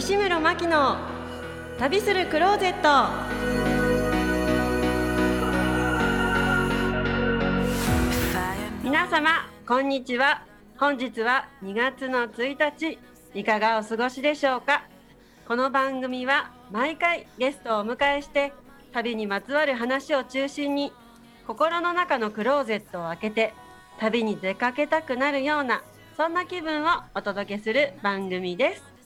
西村真希の旅するクローゼット。皆様こんにちは。本日は2月の1日いかがお過ごしでしょうか？この番組は毎回ゲストをお迎えして旅にまつわる話を中心に心の中のクローゼットを開けて旅に出かけたくなるようなそんな気分をお届けする番組です。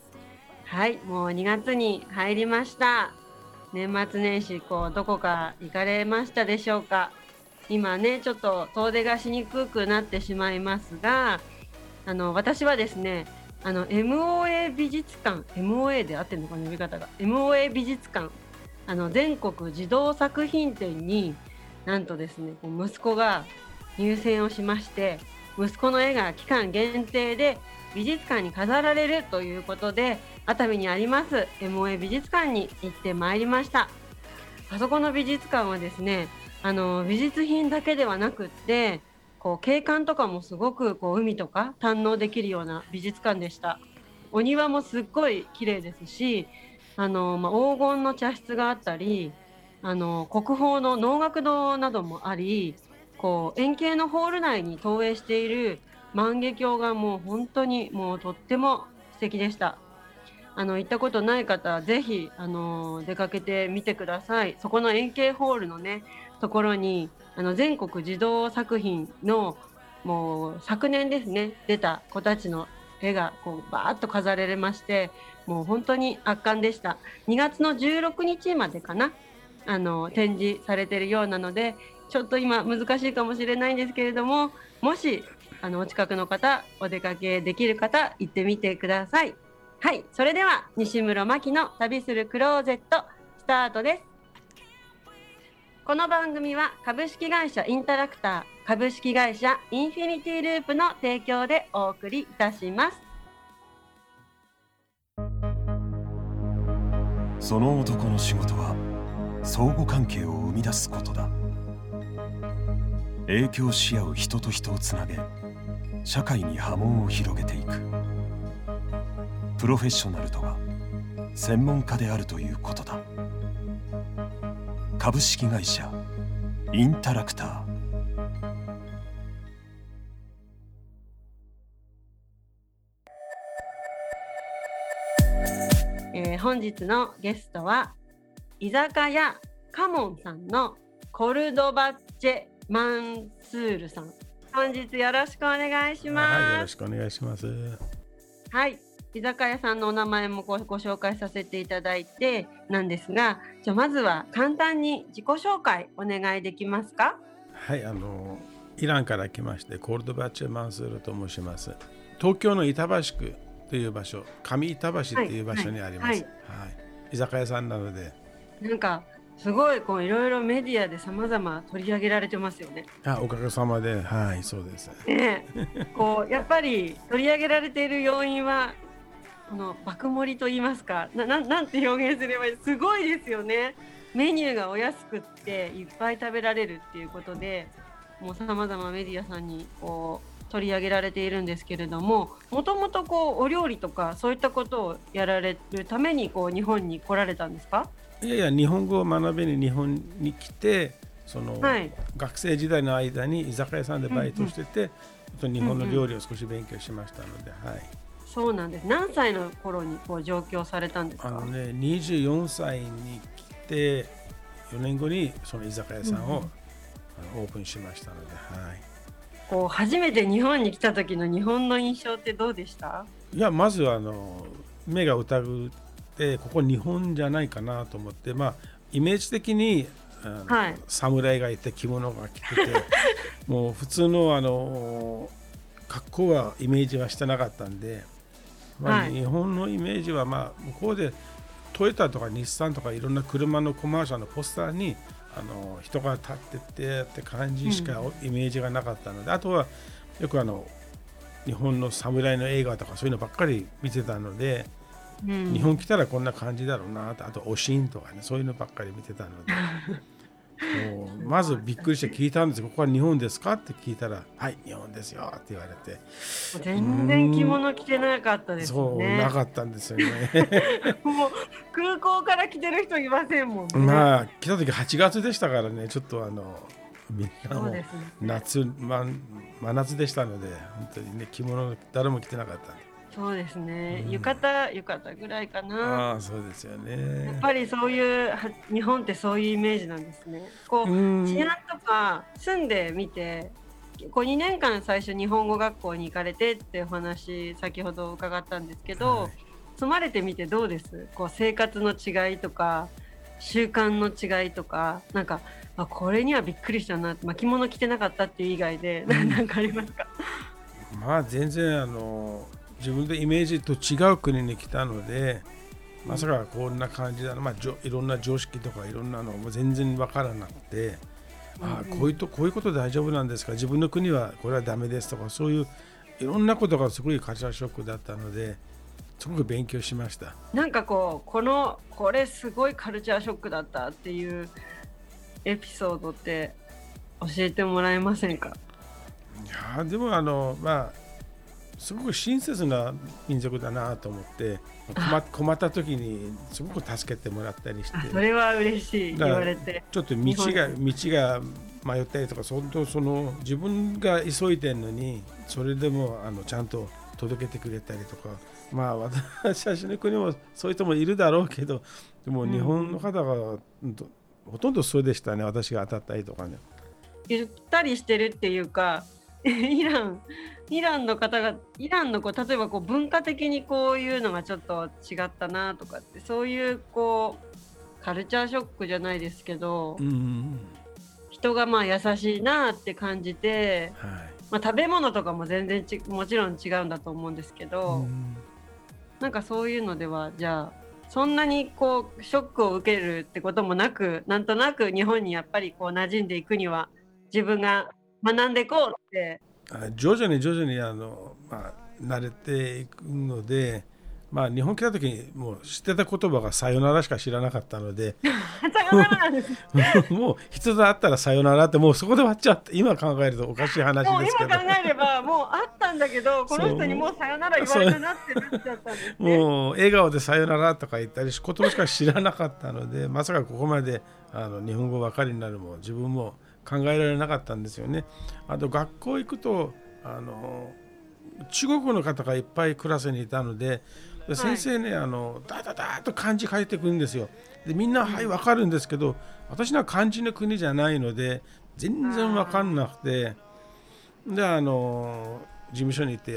はいもう2月に入りました。年末年始こうどこか行かれましたでしょうか？今ねちょっと遠出がしにくくなってしまいますがあの私はですねあの MOA 美術館 MOA で合ってるのかな呼び方が。MOA 美術館あの全国児童作品展になんとですね息子が入選をしまして息子の絵が期間限定で美術館に飾られるということで熱海にあります MOA 美術館に行ってまいりましたあそこの美術館はですねあの美術品だけではなくってこう景観とかもすごくこう海とか堪能できるような美術館でしたお庭もすっごい綺麗ですしあの、まあ、黄金の茶室があったりあの国宝の能楽堂などもありこう円形のホール内に投影している万華鏡がもう本当にもうとっても素敵でした。あの行ったことない方はぜひあの出かけてみてください。そこの円形ホールのねところにあの全国児童作品のもう昨年ですね出た子たちの絵がこうバーッと飾られましてもう本当に圧巻でした2月の16日までかなあの展示されてるようなのでちょっと今難しいかもしれないんですけれどももしあのお近くの方お出かけできる方行ってみてくださいはいそれでは西村真希の旅するクローゼットスタートです。この番組は株式会社インタラクター株式会社インフィニティループの提供でお送りいたします。その男の仕事は相互関係を生み出すことだ。影響し合う人と人をつなげ社会に波紋を広げていく。プロフェッショナルとは専門家であるということだ株式会社インタラクターえー、本日のゲストは居酒屋カモンさんのコルドバッチェマンスールさん本日よろしくお願いします。はい、よろしくお願いします。はい、居酒屋さんのお名前もごご紹介させていただいてなんですが、じゃまずは簡単に自己紹介お願いできますか？はい、あのイランから来ましてコルドバッチェマンスールと申します。東京の板橋区という場所、上板橋っていう場所にあります。はい、はいはい、居酒屋さんなので。なんかすごいこういろいろメディアでさまざま取り上げられてますよね。あおかげさまではいそうです。ねこうやっぱり取り上げられている要因はこの爆盛りと言いますかなななんて表現すればいいすごいですよね。メニューがお安くっていっぱい食べられるっていうことでもうさまざまメディアさんにこう取り上げられているんですけれどももともとこうお料理とかそういったことをやられるためにこう日本に来られたんですか？いやいや日本語を学びに日本に来てその、はい、学生時代の間に居酒屋さんでバイトしてて、うんうん、日本の料理を少し勉強しましたので、うんうん、はい。そうなんです。何歳の頃にこう上京されたんですか？あのね、24歳に来て4年後にその居酒屋さんを、うん、オープンしましたので、はい。こう初めて日本に来た時の日本の印象ってどうでした？いやまずあの目が疑うってここ日本じゃないかなと思ってまあイメージ的にはい、侍がいて着物が着てて もう普通のあの格好はイメージはしてなかったんで、まあ、日本のイメージはまあ向こうでトヨタとか日産とかいろんな車のコマーシャルのポスターにあの人が立っててって感じしかイメージがなかったので、うん、あとはよくあの日本の侍の映画とかそういうのばっかり見てたので。うん、日本来たらこんな感じだろうなあとおしんとかねそういうのばっかり見てたので まずびっくりして聞いたんですここは日本ですか？って聞いたら「はい日本ですよ」って言われて。全然着物着てなかったですね。そうなかったんですよね。もう空港から来てる人いませんもんね。まあ来た時8月でしたからね。ちょっとあのみんなも夏、ね、ま、真夏でしたので本当にね着物誰も着てなかったそうですね、うん、浴衣浴衣ぐらいかな。あそうですよね。やっぱりそういう日本ってそういうイメージなんですね。こう治安とか住んでみてこう2年間最初日本語学校に行かれてってお話先ほど伺ったんですけど、はい、住まれてみてどうです？こう生活の違いとか習慣の違いとかなんかあこれにはびっくりしたな巻物着てなかったっていう以外で 何かありますか？まあ全然あの自分でイメージと違う国に来たのでまさかこんな感じだな、まあ、いろんな常識とかいろんなのも全然分からなくて、あこういうとこういうこと大丈夫なんですか？自分の国はこれはダメですとかそういういろんなことがすごいカルチャーショックだったのですごく勉強しました。なんかこうこのこれすごいカルチャーショックだったっていうエピソードって教えてもらえませんか？いやでもあのまあすごく親切な民族だなと思って困困った時にすごく助けてもらったりして。それは嬉しい言われて。ちょっと道が道が迷ったりとか本当その自分が急いでるのにそれでもあのちゃんと届けてくれたりとか。まあ私たちの国もそういう人もいるだろうけどでも日本の方が、うん、ほとんどそうでしたね私が当たったりとかね。ゆったりしてるっていうかイランイランの方がイランのこう例えばこう文化的にこういうのがちょっと違ったなとかってそういうこうカルチャーショックじゃないですけど、うん、人がまあ優しいなって感じて、はい、まあ、食べ物とかも全然ちもちろん違うんだと思うんですけど、うん、なんかそういうのではじゃあそんなにこうショックを受けるってこともなくなんとなく日本にやっぱりこう馴染んでいくには自分が学んでいこうって。徐々に徐々にあの、まあ、慣れていくので、まあ、日本来た時にもう知ってた言葉が「さよなら」しか知らなかったので。もう人と会ったら「さよなら」ってもうそこで終わっちゃって今考えるとおかしい話ですけど今考えればもうあったんだけどこの人にもう「さよなら」言われたなってなっちゃったんです、ね、もう笑顔で「さよなら」とか言ったり言葉しか知らなかったのでまさかここまであの日本語ばかりになるも自分も考えられなかったんですよね。あと学校行くとあの中国の方がいっぱいクラスにいたのでで先生ね、はい、あのだだだと漢字書いてくるんですよ。でみんなはい分かるんですけど私は漢字の国じゃないので全然分かんなくてであの事務所に行って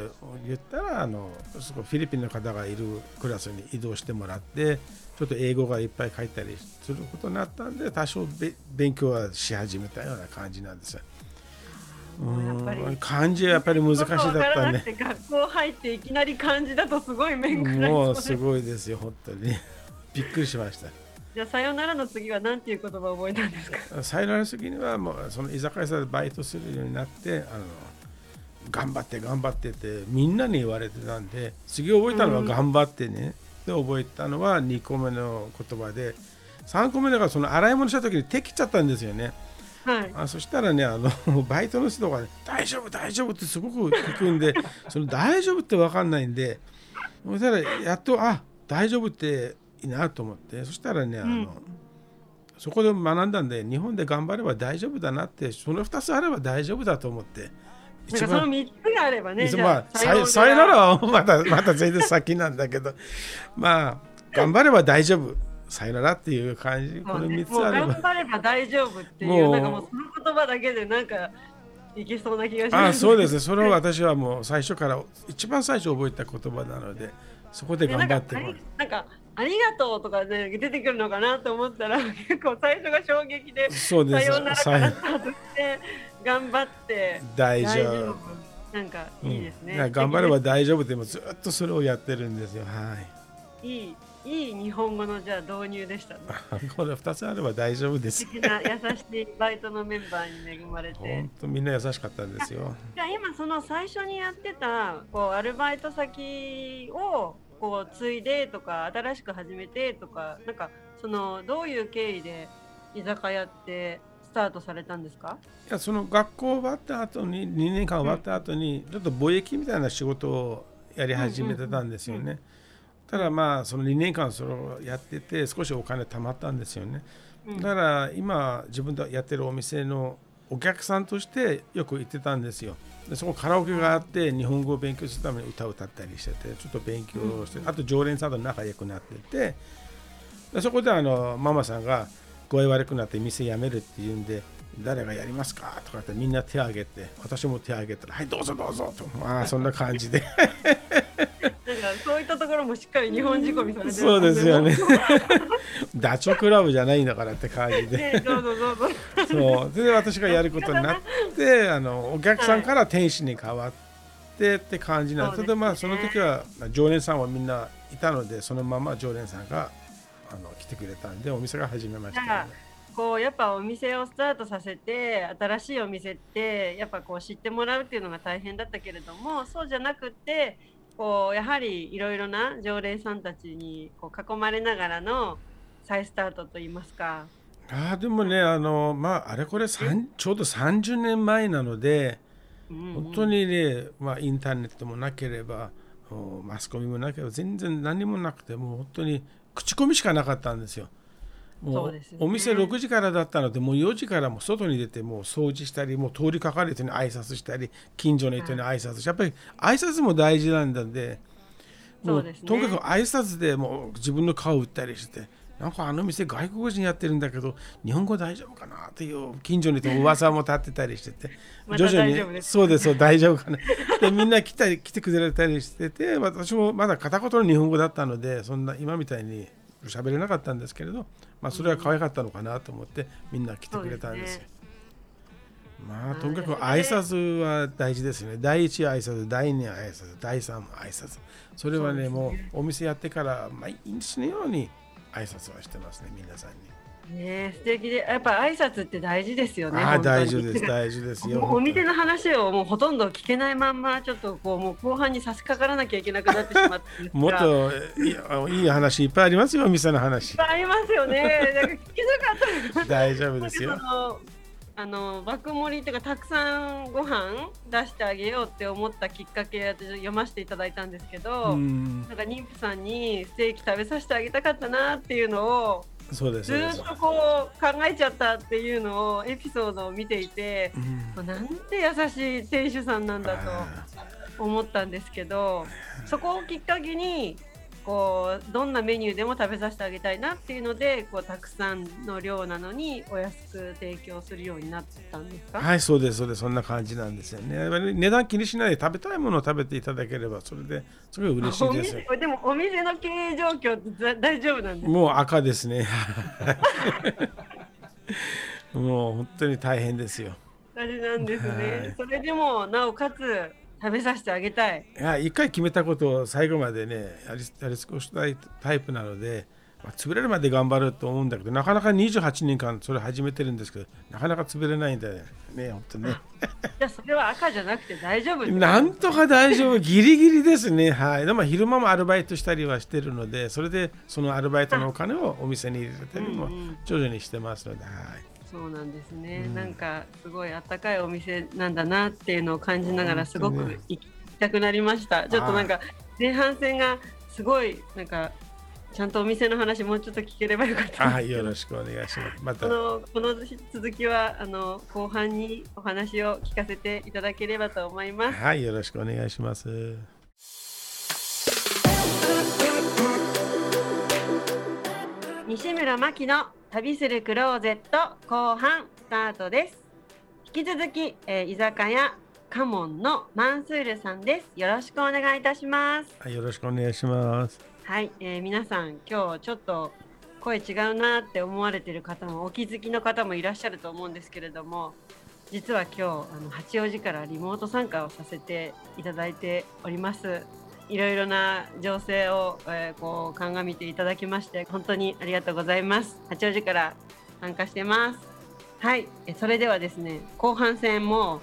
言ったらあのフィリピンの方がいるクラスに移動してもらってちょっと英語がいっぱい書いたりすることになったんで多少勉強はし始めたような感じなんですよ。うん漢字はやっぱり難しいだったね。学校入っていきなり漢字だとすごい面食らもうすごいですよ本当にびっくりしました。じゃあさよならの次は何ていう言葉を覚えたんですか？さよならの次にはもうその居酒屋さんでバイトするようになってあの頑張って頑張ってってみんなに言われてたんで次覚えたのは頑張ってね。うんで覚えたのは2個目の言葉で3個目だからその洗い物した時に手切っちゃったんですよね。はい、あそしたらねあの バイトの人が、ね「大丈夫大丈夫」ってすごく聞くんで その大丈夫って分かんないんでそしたらやっとあ大丈夫っていいなと思ってそしたらねあの、うん、そこで学んだんで日本で頑張れば大丈夫だなってその2つあれば大丈夫だと思って。一番その3つがあればね。まあ、さよならはまた また全然先なんだけど、まあ、頑張れば大丈夫。さよならっていう感じ、この3つあれば。頑張れば大丈夫っていう、なんかもうその言葉だけで、なんか。いけそうな気がします、あそうですね、それを私はもう最初から、一番最初覚えた言葉なので、そこで頑張ってなんかありがとうとかで出てくるのかなと思ったら 結構最初が衝撃でそうです。さよならからスタートして頑張って大丈夫。なんかいいですね、うん、頑張れば大丈夫でもずっとそれをやってるんですよ。はい。いいいい日本語のじゃあ導入でしたね。これ2つあれば大丈夫です。素敵な優しいバイトのメンバーに恵まれて。本当みんな優しかったんですよ。じゃあ今その最初にやってたこうアルバイト先をこう継いでとか新しく始めてとかなんかそのどういう経緯で居酒屋ってタートされたんですか？いやその学校終わった後に2年間終わった後にちょっと貿易みたいな仕事をやり始めてたんですよね。ただまあその2年間それをやってて少しお金貯まったんですよね。だから今自分でやってるお店のお客さんとしてよく行ってたんですよ。でそこカラオケがあって日本語を勉強するために歌を歌ったりしててちょっと勉強して、あと常連さんと仲良くなっててでそこであのママさんが具合悪くなって店辞めるって言うんで誰がやりますかとかってみんな手を挙げて私も手を挙げたらはいどうぞどうぞとまあそんな感じでなんかそういったところもしっかり日本仕込みされてるそうですよね。ダチョウ倶楽部じゃないんだからって感じで、ね、どうぞどう。ぞそう。で私がやることになってあのお客さんから店主に変わってって感じなんです、でまあその時は常連さんはみんないたのでそのまま常連さんがあの来てくれたんでお店が始めました、ね、こうやっぱお店をスタートさせて新しいお店ってやっぱこう知ってもらうっていうのが大変だったけれどもそうじゃなくてこうやはりいろいろな常連さんたちにこう囲まれながらの再スタートといいますか。あでもねあのまああれこれちょうど30年前なので、うんうん、本当にね、まあ、インターネットもなければマスコミもなければ全然何もなくてもう本当に口コミしかなかったんですよ。もうお店6時からだったのでもう4時からも外に出てもう掃除したりもう通りかかる人に挨拶したり近所の人に挨拶してやっぱり挨拶も大事なんだんでもうとにかく挨拶でもう自分の顔を売ったりしてなんかあの店外国人やってるんだけど日本語大丈夫かなっていう近所にいても噂も立ってたりしてて 徐々にそうですそう大丈夫かな。でみんな来たり来てくれたりしてて私もまだ片言の日本語だったのでそんな今みたいに喋れなかったんですけれど、まあ、それは可愛かったのかなと思ってみんな来てくれたんですよ。まあとにかく挨拶は大事ですね。第一挨拶、第二挨拶、第三挨拶。それはね、もうお店やってから毎日のように挨拶はしてますね、皆さんに。ね素敵でやっぱ挨拶って大事ですよね。あ大事です大事ですよ。お店の話をもうほとんど聞けないまんまちょっとこうもう後半に差し掛からなきゃいけなくなってしまってもっといい話いっぱいありますよお店の話。いっぱいありますよね。なんか聞けなかった。大丈夫ですよ。あの爆盛りっていうかたくさんご飯出してあげようって思ったきっかけ私読ませていただいたんですけど、んなんか妊婦さんにステーキ食べさせてあげたかったなっていうのをそうですずっとこう考えちゃったっていうのをエピソードを見ていて、うん、なんて優しい店主さんなんだと思ったんですけどそこをきっかけにこうどんなメニューでも食べさせてあげたいなっていうのでこうたくさんの量なのにお安く提供するようになったんですか？はいそうですそうです。そんな感じなんですよね。値段気にしないで食べたいものを食べていただければそれですごい嬉しいですでもお店の経営状況って大丈夫なんですもう赤ですね。もう本当に大変ですよ。感じなんですね、はい、それでもなおかつ食べさせてあげたい。いや一回決めたことを最後までねやりやり尽くしたいタイプなので、まあ、潰れるまで頑張ると思うんだけどなかなか28年間それ始めてるんですけどなかなか潰れないんだよね本当ね。じゃあそれは赤じゃなくて大丈夫なんとか大丈夫。ギリギリですね。はい。でも昼間もアルバイトしたりはしてるのでそれでそのアルバイトのお金をお店に入れたりも徐々にしてますので、はいそうなんですね、うん、なんかすごいあったかいお店なんだなっていうのを感じながらすごく行きたくなりました、ね、ちょっとなんか前半戦がすごいなんかちゃんとお店の話もうちょっと聞ければよかった。はいよろしくお願いします。また。このこの続きはあの後半にお話を聞かせていただければと思います。はいよろしくお願いします。西村真希の旅するクローゼット後半スタートです。引き続き、えー、居酒屋カモンのマンスールさんです。よろしくお願いいたします。はいよろしくお願いします。はい、えー、皆さん今日ちょっと声違うなって思われている方もお気づきの方もいらっしゃると思うんですけれども実は今日あの八王子からリモート参加をさせていただいておりますいろいろな情勢を、えー、こう鑑みていただきまして本当にありがとうございます。八王子から参加してます。はい。それではですね後半戦も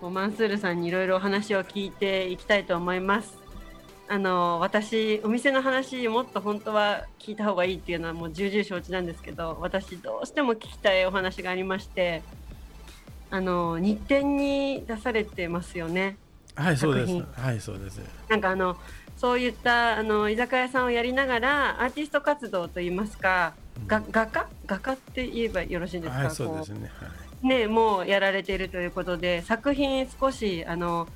こうマンスールさんにいろいろお話を聞いていきたいと思います。あの私お店の話もっと本当は聞いた方がいいっていうのはもう重々承知なんですけど私どうしても聞きたいお話がありましてあの日展に出されてますよね。はいそうです。はいそうです。なんかあのそういったあの居酒屋さんをやりながらアーティスト活動といいますか、が画家？画家って言えばよろしいんですか、はい、そうですね、はい、ねもうやられているということで作品少しあの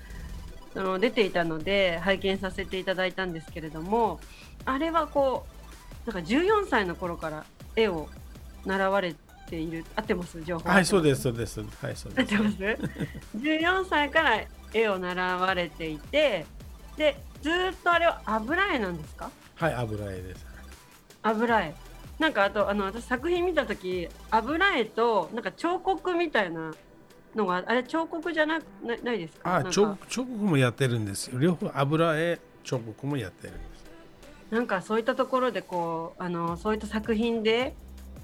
その出ていたので拝見させていただいたんですけれどもあれはこうなんか14歳の頃から絵を習われている合ってます？情報は。いそうですそうです。はいそうです。合ってます？14歳から絵を習われていてでずっとあれは油絵なんですか？はい油絵です。油絵。なんかあとあの私作品見た時油絵となんか彫刻みたいなのがあれ彫刻じゃななないですか？あ彫彫刻もやってるんですよ。両方油絵彫刻もやってるんです。なんかそういったところでこうあのそういった作品で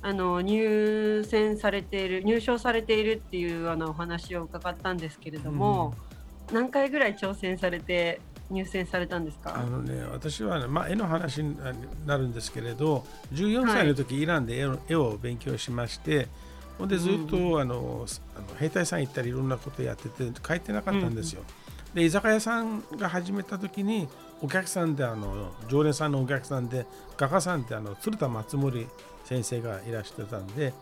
あの入選されている入賞されているっていうあのお話を伺ったんですけれども、うん、何回ぐらい挑戦されて入選されたんですか？あのね私は、ね、まあ、絵の話になるんですけれど14歳の時、はい、イランで絵を勉強しましてほんでずっと、うん、あのあの兵隊さん行ったりいろんなことやってて帰ってなかったんですよ。うん、で居酒屋さんが始めた時にお客さんであの常連さんのお客さんで画家さんってあの鶴田松森先生がいらしてたんで。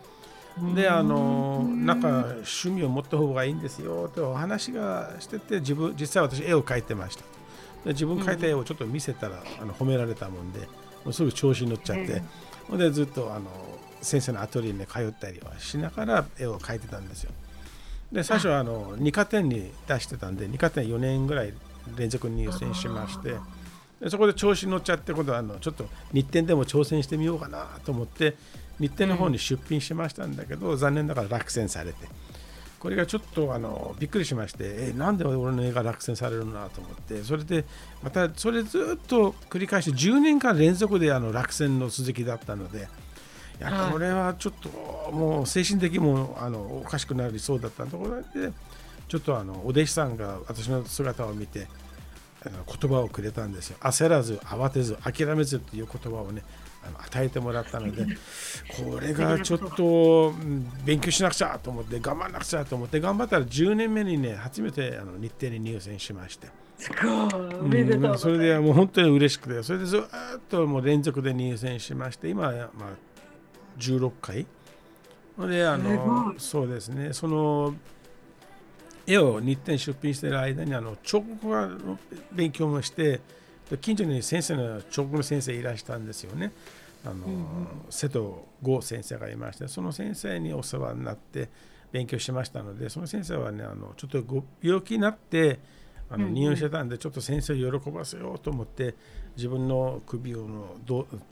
であのなんか趣味を持った方がいいんですよとお話がしてて自分実際私絵を描いてましたで自分描いた絵をちょっと見せたら、あの褒められたもんでもうすぐ調子に乗っちゃって、ほんでずっとあの先生のアトリエに通ったりはしながら絵を描いてたんですよ。で最初はあの2課点に出してたんで2課点4年ぐらい連続入選しましてでそこで調子に乗っちゃって今度はあのちょっと日展でも挑戦してみようかなと思って日展の方に出品しましたんだけど、残念ながら落選されて。これがちょっとあのびっくりしましてえなんで俺の絵が落選されるんだと思って。それでまたそれずっと繰り返して10年間連続であの落選の続きだったのでいやこれはちょっともう精神的もあのおかしくなりそうだったところでちょっとあのお弟子さんが私の姿を見て言葉をくれたんですよ。焦らず慌てず諦めずっていう言葉をねあの与えてもらったので これがちょっと勉強しなくちゃと思って頑張らなくちゃと思って頑張ったら10年目にね初めてあの日程に入選しまして。うん、それでもう本当に嬉しくてそれでずっともう連続で入選しまして今はまあ16回。であのそうですね。その絵を日展出品している間にあの彫刻の勉強もして近所に先生の彫刻の先生いらしたんですよね。あの、うん、瀬戸剛先生がいましてその先生にお世話になって勉強しましたのでその先生はねあのちょっとご病気になってあの入院してたんでちょっと先生を喜ばせようと思って自分の首をの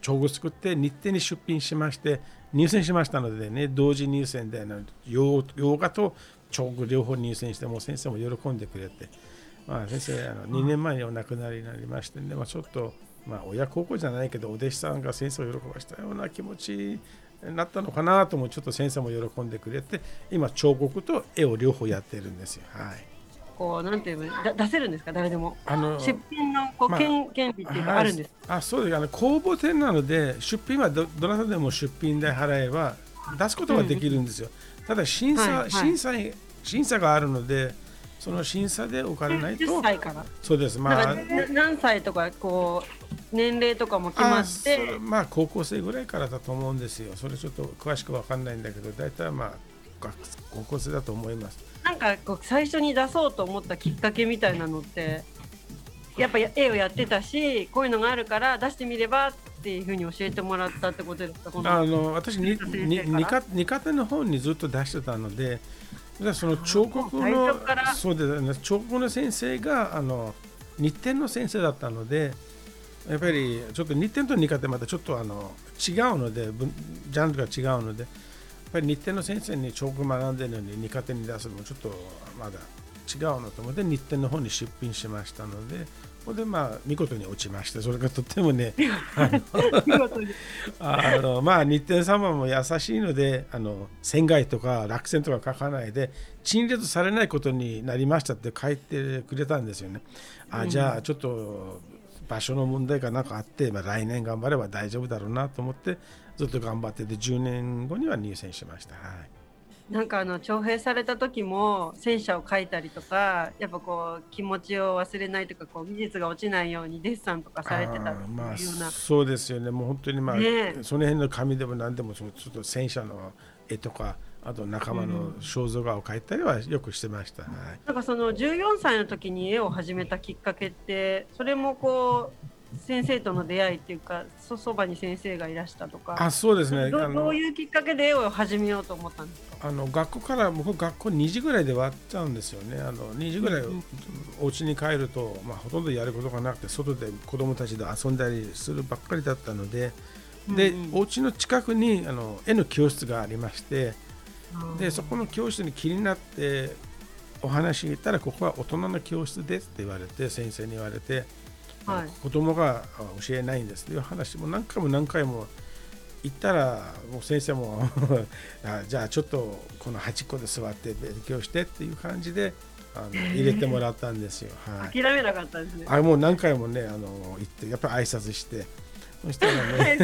帳簿作って日程に出品しまして入選しましたのでね同時入選で洋画と彫刻両方入選しても先生も喜んでくれて。まあ、先生あの2年前にお亡くなりになりましてね、まあ、ちょっと、まあ、親孝行じゃないけどお弟子さんが先生を喜ばしたような気持ちになったのかなともちょっと先生も喜んでくれて今彫刻と絵を両方やってるんですよ。はいこうなんていうだ出せるんですか？誰でも。あの出品のこう、まあ、権権利っていうかあるんです。あそうですあの公募展なので出品はどどなたでも出品で払えば出すことができるんですよ。うん、ただ審査、はいはい、審査審査があるので。その審査でお金ないと歳から。そうです。まあ何歳とかこう年齢とかも決まってまあ高校生ぐらいからだと思うんですよ。それちょっと詳しく分かんないんだけど大体まあ高校生だと思います。なんかこう最初に出そうと思ったきっかけみたいなのってやっぱ絵をやってたしこういうのがあるから出してみればっていうふうに教えてもらったってことですか？あの私にに二課二課の方にずっと出してたのででその彫刻のそうです。ね彫刻の先生があの日展の先生だったのでやっぱりちょっと日展と二課ってまたちょっとあの違うのでジャンルが違うのでやっぱり日展の先生に彫刻学んでるのに二課展に出すのもちょっとまだ違うのと思って日展の方に出品しましたのでこでまあ見事に落ちましてそれがとってもね あのまあ日天様も優しいのであの仙外とか落選とか書かないで陳列されないことになりましたって書いてくれたんですよね。あじゃあちょっと場所の問題がなんかあって、まあ、来年頑張れば大丈夫だろうなと思ってずっと頑張ってて10年後には入選しました。はいなんかあの徴兵された時も戦車を描いたりとかやっぱこう気持ちを忘れないとかこう技術が落ちないようにデッサンとかされてたっていうような、まあ、そうですよね。もう本当にまあ、ね、その辺の紙でも何でもちょっと戦車の絵とかあと仲間の肖像画を描いたりはよくしてました、うん、なんかその14歳の時に絵を始めたきっかけってそれもこう先生との出会いっていうかそそばに先生がいらしたとか。あそうですね。どどういうきっかけで絵を始めようと思ったんですか？あの学校から僕学校2時ぐらいで終わっちゃうんですよね。あの2時ぐらいお家に帰ると、まあ、ほとんどやることがなくて外で子供たちと遊んだりするばっかりだったのでで、うん、お家の近くにあの絵の教室がありましてでそこの教室に気になってお話に行ったらここは大人の教室ですって言われて先生に言われて。はい、子供が教えないんですという話も何回も何回も言ったらもう先生も あじゃあちょっとこの端っこで座って勉強してっていう感じであの 入れてもらったんですよ。はい、諦めなかったですね。あもう何回もねあの行ってやっぱり挨拶してそしたらね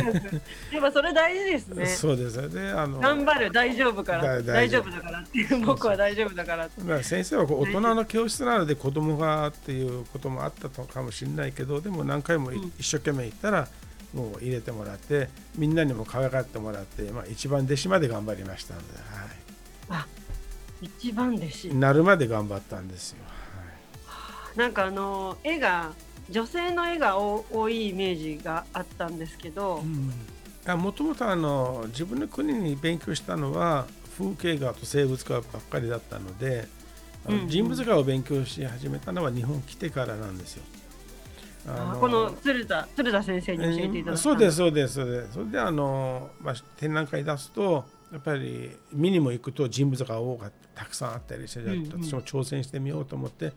やっぱそれ大事ですね。そうですであの頑張る大丈夫から。大丈夫。だからっていう僕は大丈夫だからだから先生は大人の教室なので子供がっていうこともあったかもしれないけどでも何回も一生懸命行ったら、もう入れてもらってみんなにも可愛がってもらって、まあ、一番弟子まで頑張りましたんで、はい、あ一番弟子。なるまで頑張ったんですよ。はい、なんかあの絵が女性の絵が多いイメージがあったんですけどもともと自分の国に勉強したのは風景画と生物画ばっかりだったので、うんうん、人物画を勉強し始めたのは日本来てからなんですよ。あこの鶴田鶴田先生に教えていただいたそうですそうですそれであの、まあ、展覧会出すとやっぱり見にも行くと人物が多かたくさんあったりして、うんうん、私も挑戦してみようと思って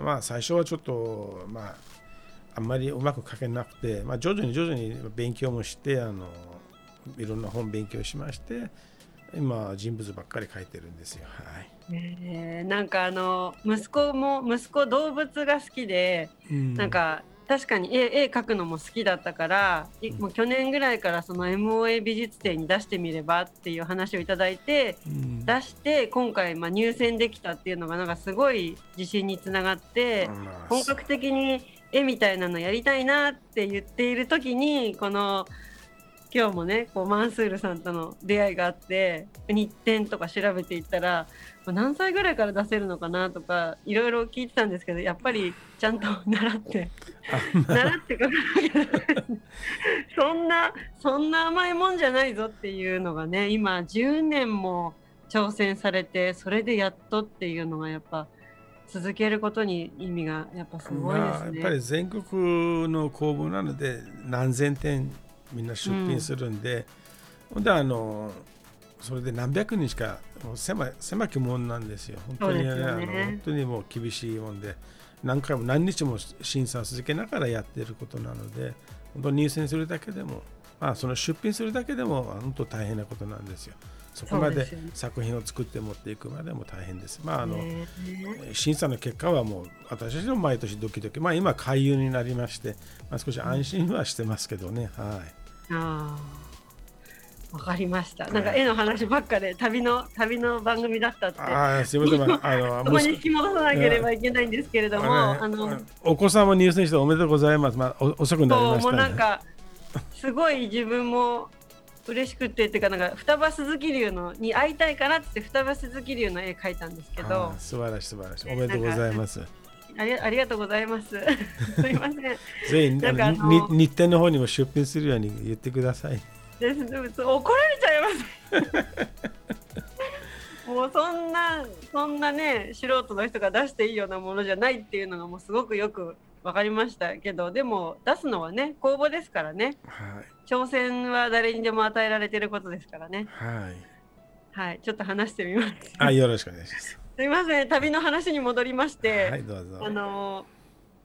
まあ最初はちょっとまああんまりうまく書けなくて、まあ、徐々に徐々に勉強もしてあのいろんな本勉強しまして今人物ばっかり書いてるんですよ。はい、えー、なんかあの息子も息子動物が好きで、うん、なんか確かに絵絵描くのも好きだったから、うん、もう去年ぐらいからその MOA 美術展に出してみればっていう話をいただいて、うん、出して今回まあ入選できたっていうのがなんかすごい自信につながって、本格的に絵みたいなのやりたいなって言っている時にこの今日もねこうマンスールさんとの出会いがあって日展とか調べていったら何歳ぐらいから出せるのかなとかいろいろ聞いてたんですけどやっぱりちゃんと 習って習ってかな そんなそんな甘いもんじゃないぞっていうのがね今10年も挑戦されてそれでやっとっていうのがやっぱ。続けることに意味がやっぱすごいですね。まあ、やっぱり全国の公募なので何千点みんな出品するんで、うん、であのそれで何百人しか狭い狭きもんなんですよ。本当にね、ねあの本当にもう厳しいもんで何回も何日も審査を続けながらやっていることなので本当に入選するだけでも、まあ、その出品するだけでも本当大変なことなんですよ。そこまで作品を作って持っていくまでも大変です。まああの審査の結果はもう私たちも毎年ドキドキ、まあ今回遊になりまして、まあ、少し安心はしてますけどね。はい。あわかりました。なんか絵の話ばっかで旅の旅の番組だったって。あすみません。あの そこに引き戻さなければいけないんですけれども、あのお子さんも入選しておめでとうございます。まあ遅くなりました、ね、もうなんかすごい自分も嬉しくてっていうかなんか双葉鈴木流のに会いたいからって双葉鈴木流の絵描いたんですけど。素晴らしい素晴らしい。おめでとうございます。ありありがとうございます。すいません。ぜひなんか日程の方にも出品するように言ってください。です怒られちゃいます。もうそんなそんなね素人の人が出していいようなものじゃないっていうのがもうすごくよく分かりましたけどでも出すのはね公募ですからね、はい、挑戦は誰にでも与えられてることですからね。はい、はい、ちょっと話してみます。あよろしくお願いします。すみません。旅の話に戻りましてはいどうぞ。あの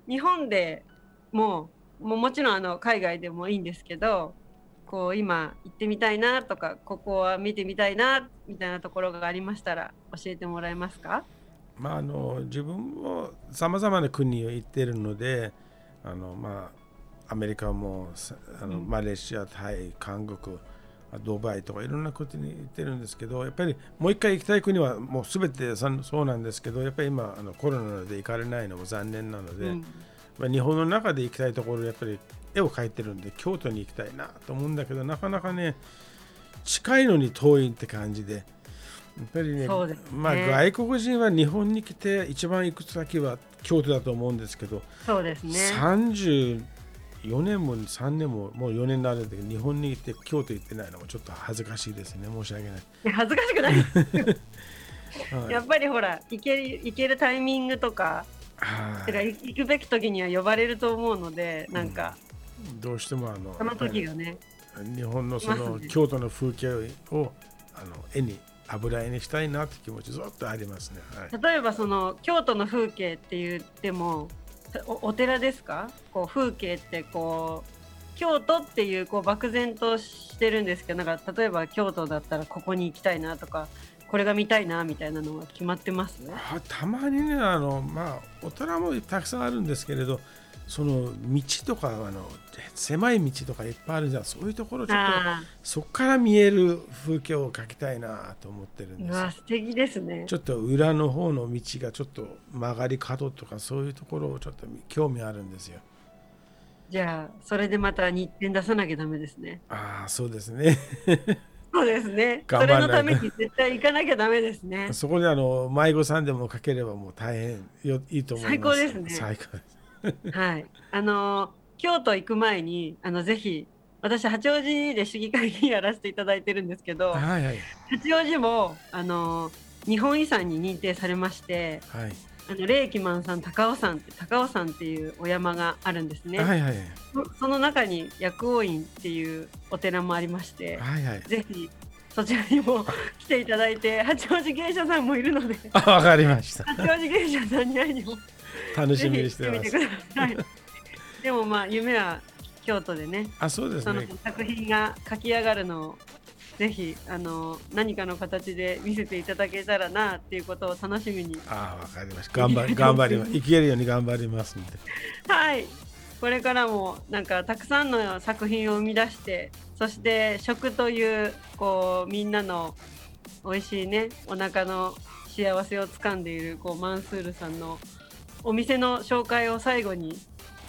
日本でもももちろんあの海外でもいいんですけどこう今行ってみたいなとかここは見てみたいなみたいなところがありましたら教えてもらえますか？まあ、あの自分もさまざまな国を行っているのであの、まあ、アメリカもあの、マレーシアタイ韓国ドバイとかいろんな国に行ってるんですけどやっぱりもう一回行きたい国はもう全てそうなんですけどやっぱり今あのコロナで行かれないのも残念なので、うん、まあ、日本の中で行きたいところやっぱり絵を描いてるんで京都に行きたいなと思うんだけどなかなかね近いのに遠いって感じで。やっぱりね、ね、まあ、外国人は日本に来て一番行く先は京都だと思うんですけどそうですね4年も3年ももう4年になるんで日本に行って京都行ってないのもちょっと恥ずかしいですね。申し訳ない。恥ずかしくない。はい、やっぱりほら行ける行けるタイミングとかてか行くべき時には呼ばれると思うのでなんか、うん、どうしてもあのその時がね。日本のその、ね、京都の風景をあの絵に油絵にしたいなって気持ちずっとありますね、はい、例えばその京都の風景って言ってもお寺ですか？こう風景ってこう京都っていうこう漠然としてるんですけどなんか例えば京都だったらここに行きたいなとかこれが見たいなみたいなのは決まってます？あたまにねあのまあお寺もたくさんあるんですけれどその道とかあの狭い道とかいっぱいあるじゃんそういうところちょっとそこから見える風景を描きたいなと思ってるんです素敵ですねちょっと裏の方の道がちょっと曲がり角とかそういうところをちょっと興味あるんですよじゃあそれでまた日展出さなきゃダメですねああそうですねそうですね。それのために絶対行かなきゃダメですね。そこであの迷子さんでもかければもう大変よいいと思います。最高ですね。最高です。はい、あの京都行く前にあのぜひ私八王子で市議会議員やらせていただいてるんですけど、はいはい、八王子もあの日本遺産に認定されまして、はい、あの霊気満さん高尾山って高尾山っていうお山があるんですね、はいはい、その中に薬王院っていうお寺もありまして、はいはい、ぜひそちらにも 来ていただいて八王子芸者さんもいるのでわかりました。八王子芸者さんに会いにも楽しみにしてます。でもまあ夢は京都でね。あ、そうですね。作品が書き上がるのをぜひあの何かの形で見せていただけたらなっていうことを楽しみに。あ、わかりました。頑張り頑張ります。生きれるように頑張りますので。はい。これからもなんかたくさんの作品を生み出して、そして食というこうみんなの美味しいねお腹の幸せをつかんでいるこうマンスールさんのお店の紹介を最後に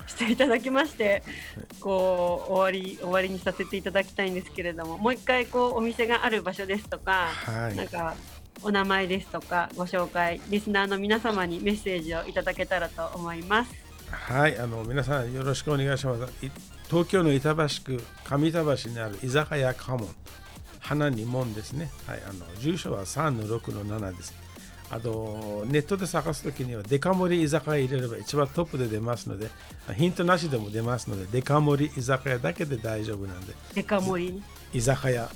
していただきまして、こう終わり終わりにさせていただきたいんですけれどももう一回こうお店がある場所ですとか、はい、なんかお名前ですとかご紹介リスナーの皆様にメッセージをいただけたらと思います。はいあの皆さんよろしくお願いします。東京の板橋区上板橋にある居酒屋家紋。花に門ですね。はいあの住所は3の6の7ですあとネットで探すときにはデカ盛り居酒屋入れれば一番トップで出ますのでヒントなしでも出ますのでデカ盛り居酒屋だけで大丈夫なんで。デカ盛り。居酒屋。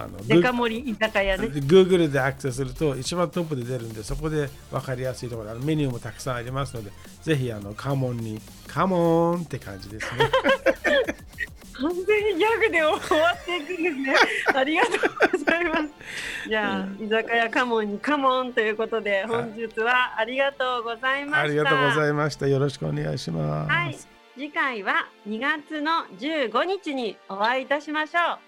あのデカ盛り居酒屋ね。Google でアクセスすると一番トップで出るんでそこで分かりやすいところあのメニューもたくさんありますのでぜひあのカモンにカモンって感じですね。完全にギャグで終わっていくんですね。ありがとうございます。じゃあ、居酒屋カモンにカモンということで、本日はありがとうございました。ありがとうございました。よろしくお願いします。はい、次回は2月の15日にお会いいたしましょう。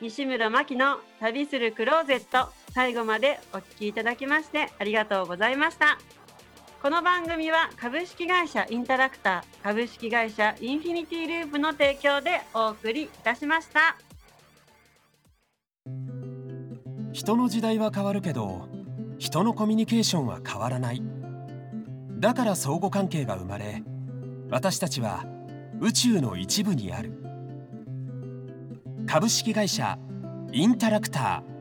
西村真希の旅するクローゼット、最後までお聞きいただきましてありがとうございました。この番組は株式会社インタラクター株式会社インフィニティループの提供でお送りいたしました人の時代は変わるけど人のコミュニケーションは変わらない。だから相互関係が生まれ私たちは宇宙の一部にある。株式会社インタラクター